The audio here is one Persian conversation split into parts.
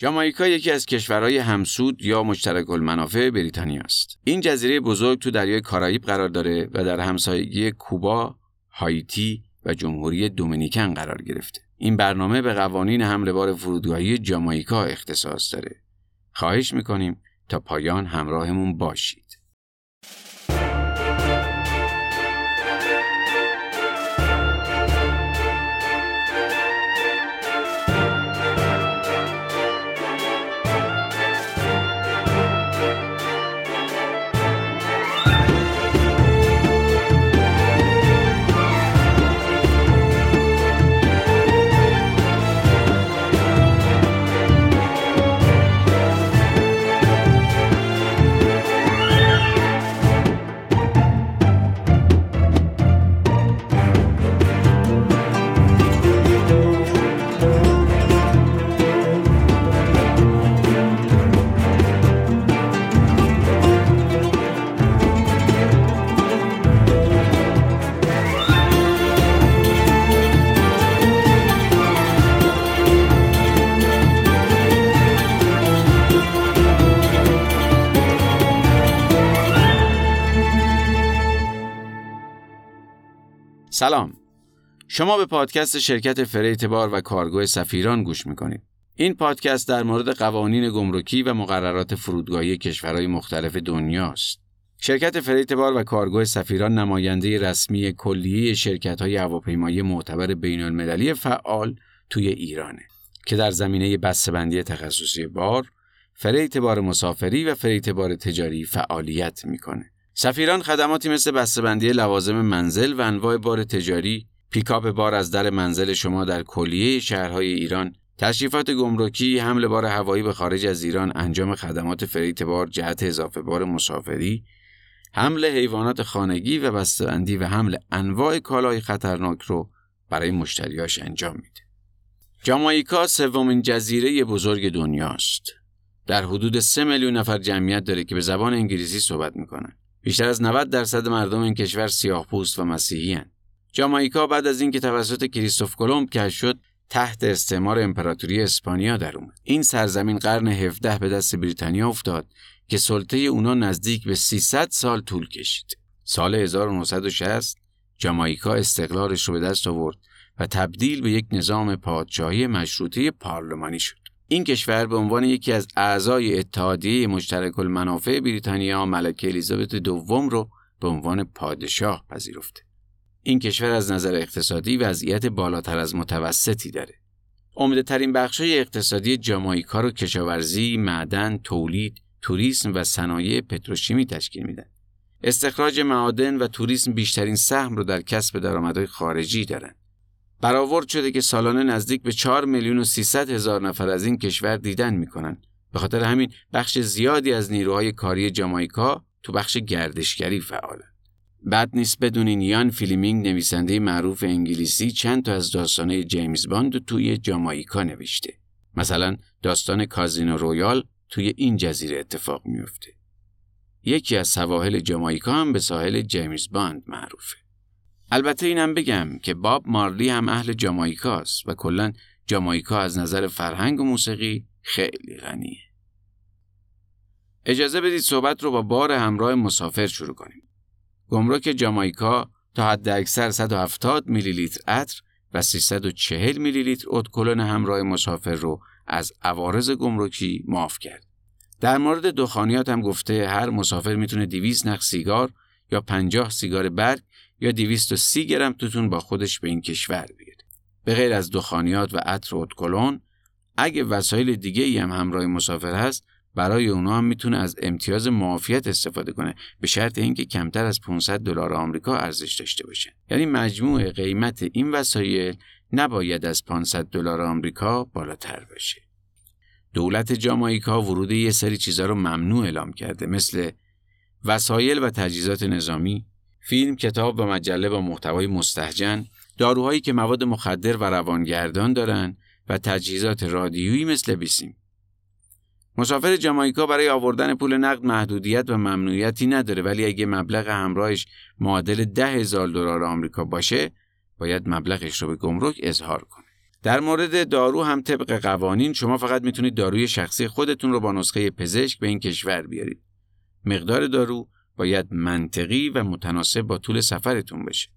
جامائیکا یکی از کشورهای همسود یا مشترک المنافع بریتانیا است. این جزیره بزرگ تو دریای کارائیب قرار داره و در همسایگی کوبا، هایتی و جمهوری دومینیکن قرار گرفته. این برنامه به قوانین حمل بار فرودگاهی جامائیکا اختصاص داره. خواهش می‌کنیم تا پایان همراهمون باشید. سلام. شما به پادکست شرکت freight بار و کارگو سفیران گوش می‌کنید. این پادکست در مورد قوانین گمرکی و مقررات فرودگاهی کشورهای مختلف دنیاست. شرکت فریت بار و کارگو سفیران نماینده رسمی کلیه شرکت های هواپیمایی معتبر بین المللی فعال توی ایرانه که در زمینه بسته‌بندی تخصصی بار، freight بار مسافری و freight بار تجاری فعالیت می‌کنه. سفیران خدماتی مثل بسته‌بندی لوازم منزل و انواع بار تجاری، پیکاپ بار از در منزل شما در کلیه شهرهای ایران، تشریفات گمرکی، حمل بار هوایی به خارج از ایران، انجام خدمات فریت بار جهت اضافه بار مسافری، حمل حیوانات خانگی و بسته‌بندی و حمل انواع کالای خطرناک رو برای مشتریاش انجام میده. جامائیکا سومین جزیره بزرگ دنیاست. در حدود 3 میلیون نفر جمعیت داره که به زبان انگلیسی صحبت می‌کنن. بیشتر از 90 درصد مردم این کشور سیاه پوست و مسیحی هن. جامائیکا بعد از اینکه توسط کریستوف کلمب کشف شد تحت استعمار امپراتوری اسپانیا در اومد. این سرزمین قرن 17 به دست بریتانیا افتاد که سلطه اونا نزدیک به 300 سال طول کشید. سال 1960 جامائیکا استقلالش رو به دست آورد و تبدیل به یک نظام پادشاهی مشروطه پارلمانی شد. این کشور به عنوان یکی از اعضای اتحادیه مشترک المنافع بریتانیا ملکه الیزابت دوم رو به عنوان پادشاه پذیرفته. این کشور از نظر اقتصادی وضعیت بالاتر از متوسطی داره. عمده ترین بخشای اقتصادی جامائیکا رو کشاورزی، معدن، تولید، توریسم و صنایع پتروشیمی تشکیل میدن. استخراج معادن و توریسم بیشترین سهم رو در کسب درآمدهای خارجی دارند. برآورد شده که سالانه نزدیک به 4 میلیون و 300 هزار نفر از این کشور دیدن می‌کنن. به خاطر همین بخش زیادی از نیروهای کاری جامائیکا تو بخش گردشگری فعالن. بد نیست بدونین یان فلمینگ نویسنده معروف انگلیسی چند تا از داستانای جیمز باند توی جامائیکا نوشته. مثلا داستان کازینو رویال توی این جزیره اتفاق میفته. یکی از سواحل جامائیکا هم به ساحل جیمز باند معروفه. البته اینم بگم که باب مارلی هم اهل جامائیکاست و کلا جامائیکا از نظر فرهنگ و موسیقی خیلی غنیه. اجازه بدید صحبت رو با بار همراه مسافر شروع کنیم. گمرک جامائیکا تا حد اکثر 170 میلی لیتر عطر و 340 میلی لیتر ادکلون همراه مسافر رو از عوارض گمرکی معاف کرد. در مورد دخانیات هم گفته هر مسافر می‌تونه 200 نخ سیگار یا 50 سیگار برگ یا 230 گرم توتون با خودش به این کشور بیاره. به غیر از دخانیات و عطر و ادکلون اگه وسایل دیگه ای هم همراه مسافر هست برای اونا هم می‌تونه از امتیاز معافیت استفاده کنه به شرط اینکه کمتر از 500 دلار آمریکا ارزش داشته باشه. یعنی مجموع قیمت این وسایل نباید از 500 دلار آمریکا بالاتر باشه. دولت جامائیکا ورود یه سری چیزا رو ممنوع اعلام کرده مثل وسایل و تجهیزات نظامی. فیلم، کتاب و مجله با محتوای مستهجن، داروهایی که مواد مخدر و روانگردان دارن و تجهیزات رادیویی مثل بیسیم. مسافر جامائیکا برای آوردن پول نقد محدودیت و ممنوعیتی نداره ولی اگه مبلغ همراهش معادل ده هزار دلار آمریکا باشه باید مبلغش رو به گمرک اظهار کنه. در مورد دارو هم طبق قوانین شما فقط می‌تونید داروی شخصی خودتون رو با نسخه پزشک به این کشور بیارید. مقدار دارو باید منطقی و متناسب با طول سفرتون بشه.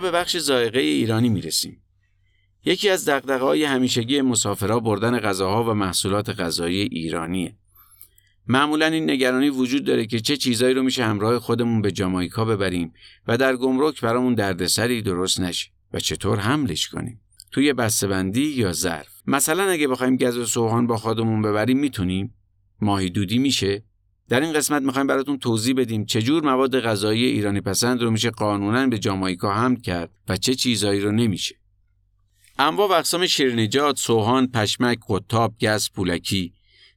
به بخش زائقه ایرانی می‌رسیم. یکی از های همیشگی مسافرها بردن غذاها و محصولات غذایی ایرانیه. معمولا این نگرانی وجود داره که چه چیزایی رو میشه همراه خودمون به جامایکا ببریم و در گمرک برامون دردسری درست نشه و چطور حملش کنیم. توی بسته‌بندی یا ظرف. مثلا اگه بخوایم گز و سوهان با خودمون ببریم می‌تونیم؟ ماهی دودی میشه؟ در این قسمت می‌خوایم براتون توضیح بدیم چجور مواد غذایی ایرانی پسند رو میشه قانونا به جامایکا حمل کرد و چه چیزایی رو نمیشه. انواع و اقسام شیرینیجات، سوهان، پشمک، قطاب، گز، پولکی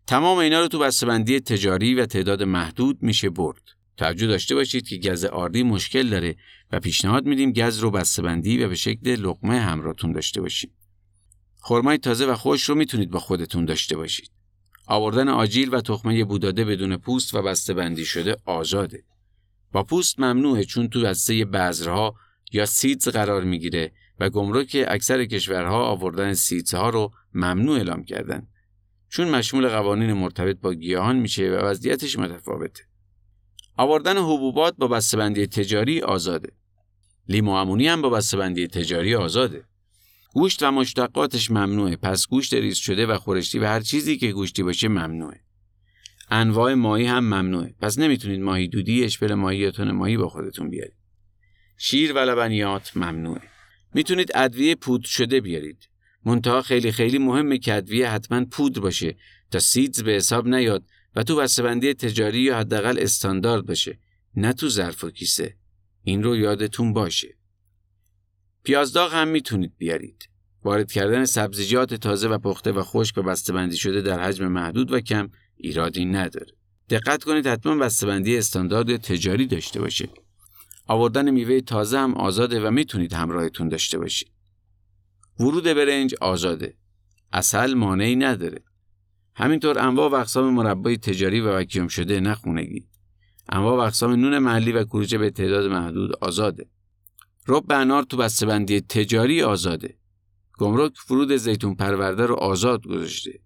تمام اینا رو تو بسته‌بندی تجاری و تعداد محدود میشه برد. توجه داشته باشید که گز آردی مشکل داره و پیشنهاد میدیم گز رو بسته‌بندی و به شکل لقمه همراهتون داشته باشید. خرمای تازه و خوش رو می‌تونید با خودتون داشته باشید. آوردن آجیل و تخمه بوداده بدون پوست و بسته بندی شده آزاده. با پوست ممنوعه چون تو دسته بذرها یا سیدز قرار می‌گیره و گمرک اکثر کشورها آوردن ها رو ممنوع اعلام کردن. چون مشمول قوانین مرتبط با گیاهان میشه و وضعیتش متفاوته. آوردن حبوبات با بسته‌بندی تجاری آزاده. لیمو هم با بسته‌بندی تجاری آزاده. گوشت و مشتقاتش ممنوعه. پس گوشت ریز شده و خورشتی و هر چیزی که گوشتی باشه ممنوعه. انواع ماهی هم ممنوعه. پس نمی‌تونید ماهی دودی اشپل ماهی یا تون ماهی با خودتون بیارید. شیر و لبنیات ممنوعه. می‌تونید ادویه پودر شده بیارید. منتها خیلی خیلی مهمه که ادویه حتما پودر باشه تا سیدز به حساب نیاد و تو بسته‌بندی تجاری یا حداقل استاندارد باشه نه تو ظرف و کیسه. این رو یادتون باشه. پیازداغ هم می‌تونید بیارید. وارد کردن سبزیجات تازه و پخته و خشک و بسته‌بندی شده در حجم محدود و کم ایرادی نداره. دقت کنید حتما بسته‌بندی استاندارد تجاری داشته باشه. آوردن میوه تازه هم آزاده و می‌تونید همراهتون داشته باشید. ورود برنج آزاده. اصل مانعی نداره. همینطور انواع و اقسام مربای تجاری و وکیوم شده نخونگی. انواع و اقسام نون محلی و کوروچه به تعداد محدود آزاده. رب انار تو بسته‌بندی تجاری آزاده. گمرک فرود زیتون پرورده رو آزاد گذاشته.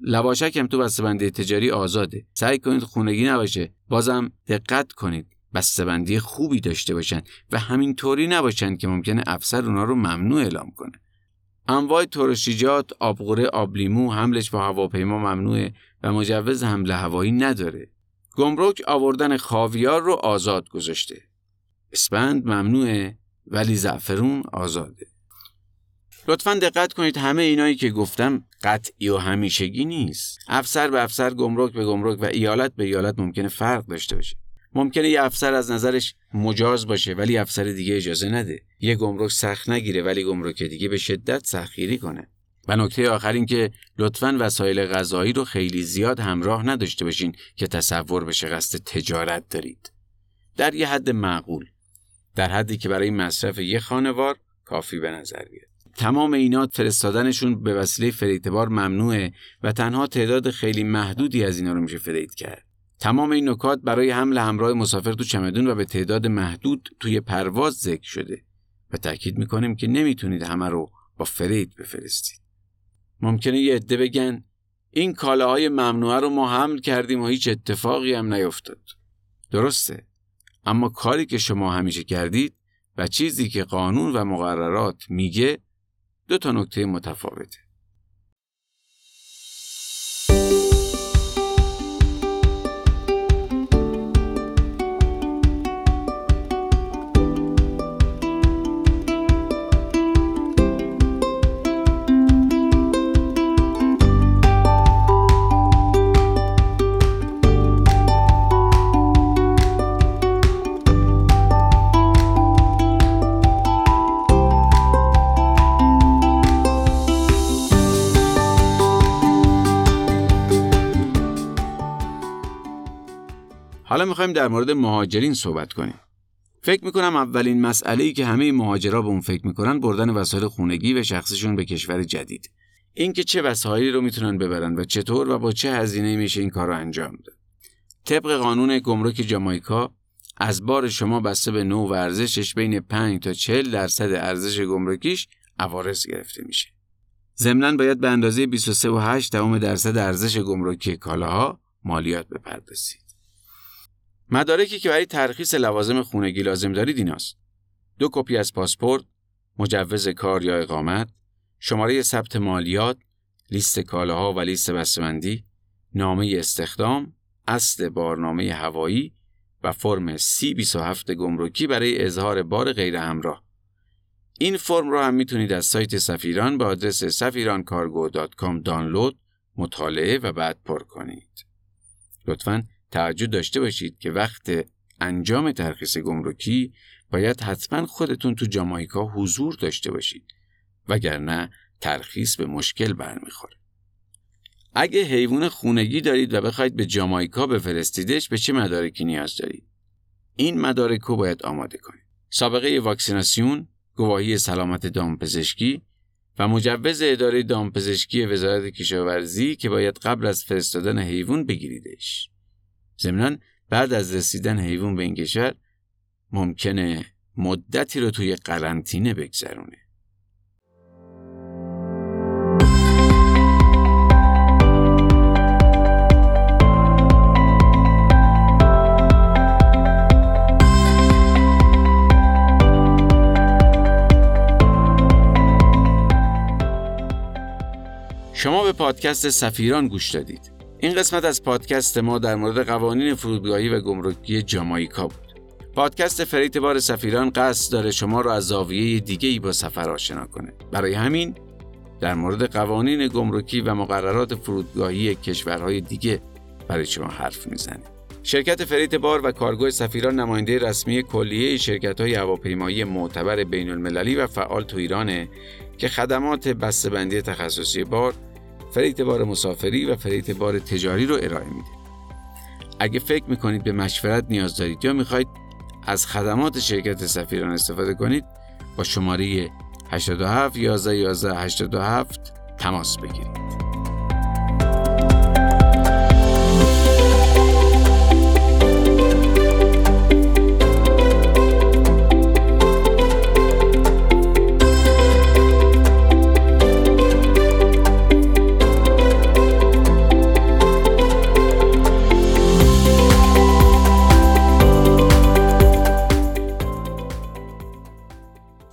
لواشک هم تو بسته‌بندی تجاری آزاده. سعی کنید خونگی نباشه. بازم دقت کنید. بسته‌بندی خوبی داشته باشن و همینطوری نباشن که ممکنه افسر اونا رو ممنوع اعلام کنه. انواع ترشیجات، آبغوره، آبلیمو حملش با هواپیما ممنوعه و مجوز حمل هوایی نداره. گمرک آوردن خاویار رو آزاد گذاشته. اسپند ممنوعه ولی زعفرون آزاده. لطفا دقت کنید همه اینایی که گفتم قطعی و همیشگی نیست. افسر به افسر گمرک به گمرک و ایالت به ایالت ممکنه فرق داشته باشه. ممکنه یه افسر از نظرش مجاز باشه ولی افسر دیگه اجازه نده. یه گمرک سخت نگیره ولی گمرک دیگه به شدت سختگیری کنه. و نکته آخر این که لطفا وسایل غذایی رو خیلی زیاد همراه نداشته باشین که تصور بشه قصد تجارت دارید. در یه حد معقول. در حدی که برای مصرف یک خانوار کافی به نظر بیاد. تمام اینا فرستادنشون به وسیله فریتبار ممنوعه و تنها تعداد خیلی محدودی از اینا رو میشه فرید کرد. تمام این نکات برای حمل همراه مسافر تو چمدون و به تعداد محدود توی پرواز ذکر شده و تاکید می‌کنیم که نمی‌تونید همه رو با فرید بفرستید. ممکنه یه عده بگن این کالاهای ممنوعه رو ما حمل کردیم و هیچ اتفاقی هم نیفتاد. درسته. اما کاری که شما همیشه کردید و چیزی که قانون و مقررات میگه دو تا نکته متفاوته. حالا می‌خوایم در مورد مهاجرین صحبت کنیم. فکر می‌کنم اولین مسئله ای که همه مهاجرا به اون فکر می‌کنن بردن وسایل خونگی و شخصشون به کشور جدید. اینکه چه وسایلی رو می‌تونن ببرن و چطور و با چه هزینه میشه این کار رو انجام داد. طبق قانون گمرک جامایکا از بار شما بسته به نوع ارزشش بین 5 تا 40 درصد ارزش گمرکیش عوارض گرفته میشه. ضمناً باید به اندازه 23.8 درصد ارزش گمرکی کالاها مالیات بپردازید. مدارکی که برای ترخیص لوازم خونگی لازم دارید ایناست. دو کپی از پاسپورت، مجوز کار یا اقامت، شماره ثبت مالیات، لیست کالاها و لیست بسته‌بندی، نامه استخدام، اصل بارنامه هوایی و فرم C27 گمرکی برای اظهار بار غیر همراه. این فرم را هم می‌تونید از سایت سفیران به آدرس safirancargo.com دانلود، مطالعه و بعد پر کنید. لطفاً توجه داشته باشید که وقت انجام ترخیص گمرکی باید حتما خودتون تو جامایکا حضور داشته باشید وگرنه ترخیص به مشکل برمیخوره. اگه حیوان خونگی دارید و بخواید به جامایکا بفرستیدش به چه مدارکی نیاز دارید؟ این مدارک رو باید آماده کنید. سابقه واکسیناسیون، گواهی سلامت دامپزشکی و مجوز اداره دامپزشکی وزارت کشاورزی که باید قبل از فرستادن حیوان بگیریدش. ضمنا بعد از رسیدن حیوان به این کشور ممکنه مدتی رو توی قرنطینه بگذرونه. شما به پادکست سفیران گوش دادید. این قسمت از پادکست ما در مورد قوانین فرودگاهی و گمرکی جامایکا بود. پادکست freight بار سفیران قصد داره شما را از زاویه دیگه ای با سفر آشنا کنه. برای همین در مورد قوانین گمرکی و مقررات فرودگاهی کشورهای دیگه برای شما حرف می‌زنه. شرکت freight بار و کارگو سفیران نماینده رسمی کلیه شرکت های هواپیمایی معتبر بین المللی و فعال تو ایرانه که خدمات بسته‌بندی تخصصی بار فریت بار مسافری و فریت بار تجاری رو ارائه میده. اگه فکر می‌کنید به مشورت نیاز دارید یا می‌خواید از خدمات شرکت سفیران استفاده کنید با شماره 87 11 11 87 تماس بگیرید.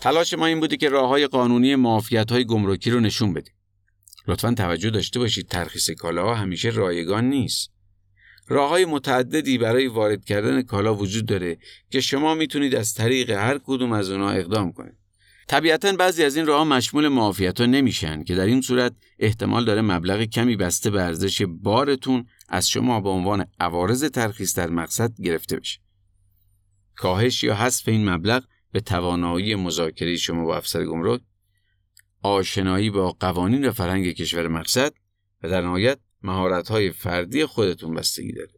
تلاش ما این بوده که راه های قانونی معافیت های گمرکی رو نشون بدیم. لطفا توجه داشته باشید ترخیص کالاها همیشه رایگان نیست. راه های متعددی برای وارد کردن کالا وجود داره که شما می‌تونید از طریق هر کدوم از اونها اقدام کنید. طبیعتا بعضی از این راه مشمول معافیت ها نمیشن که در این صورت احتمال داره مبلغ کمی بسته به ارزش بارتون از شما به عنوان عوارض ترخیص در مقصد گرفته بشه. کاهش یا حذف این مبلغ به توانایی مذاکره شما با افسر گمرک آشنایی با قوانین و فرهنگ کشور مقصد و در نهایت مهارت‌های فردی خودتون بستگی داره.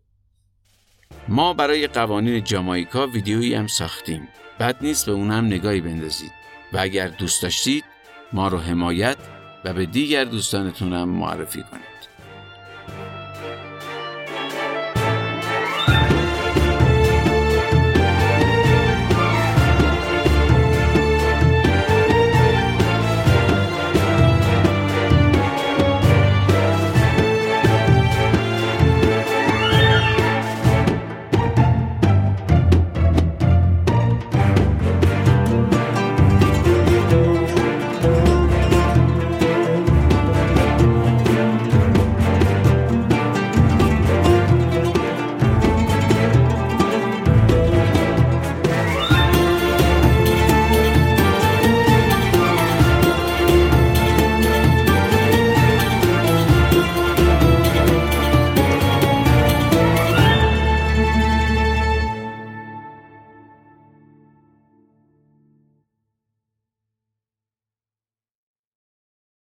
ما برای قوانین جامایکا ویدیویی هم ساختیم. بد نیست به اون هم نگاهی بندازید و اگر دوست داشتید ما رو حمایت و به دیگر دوستانتون هم معرفی کنید.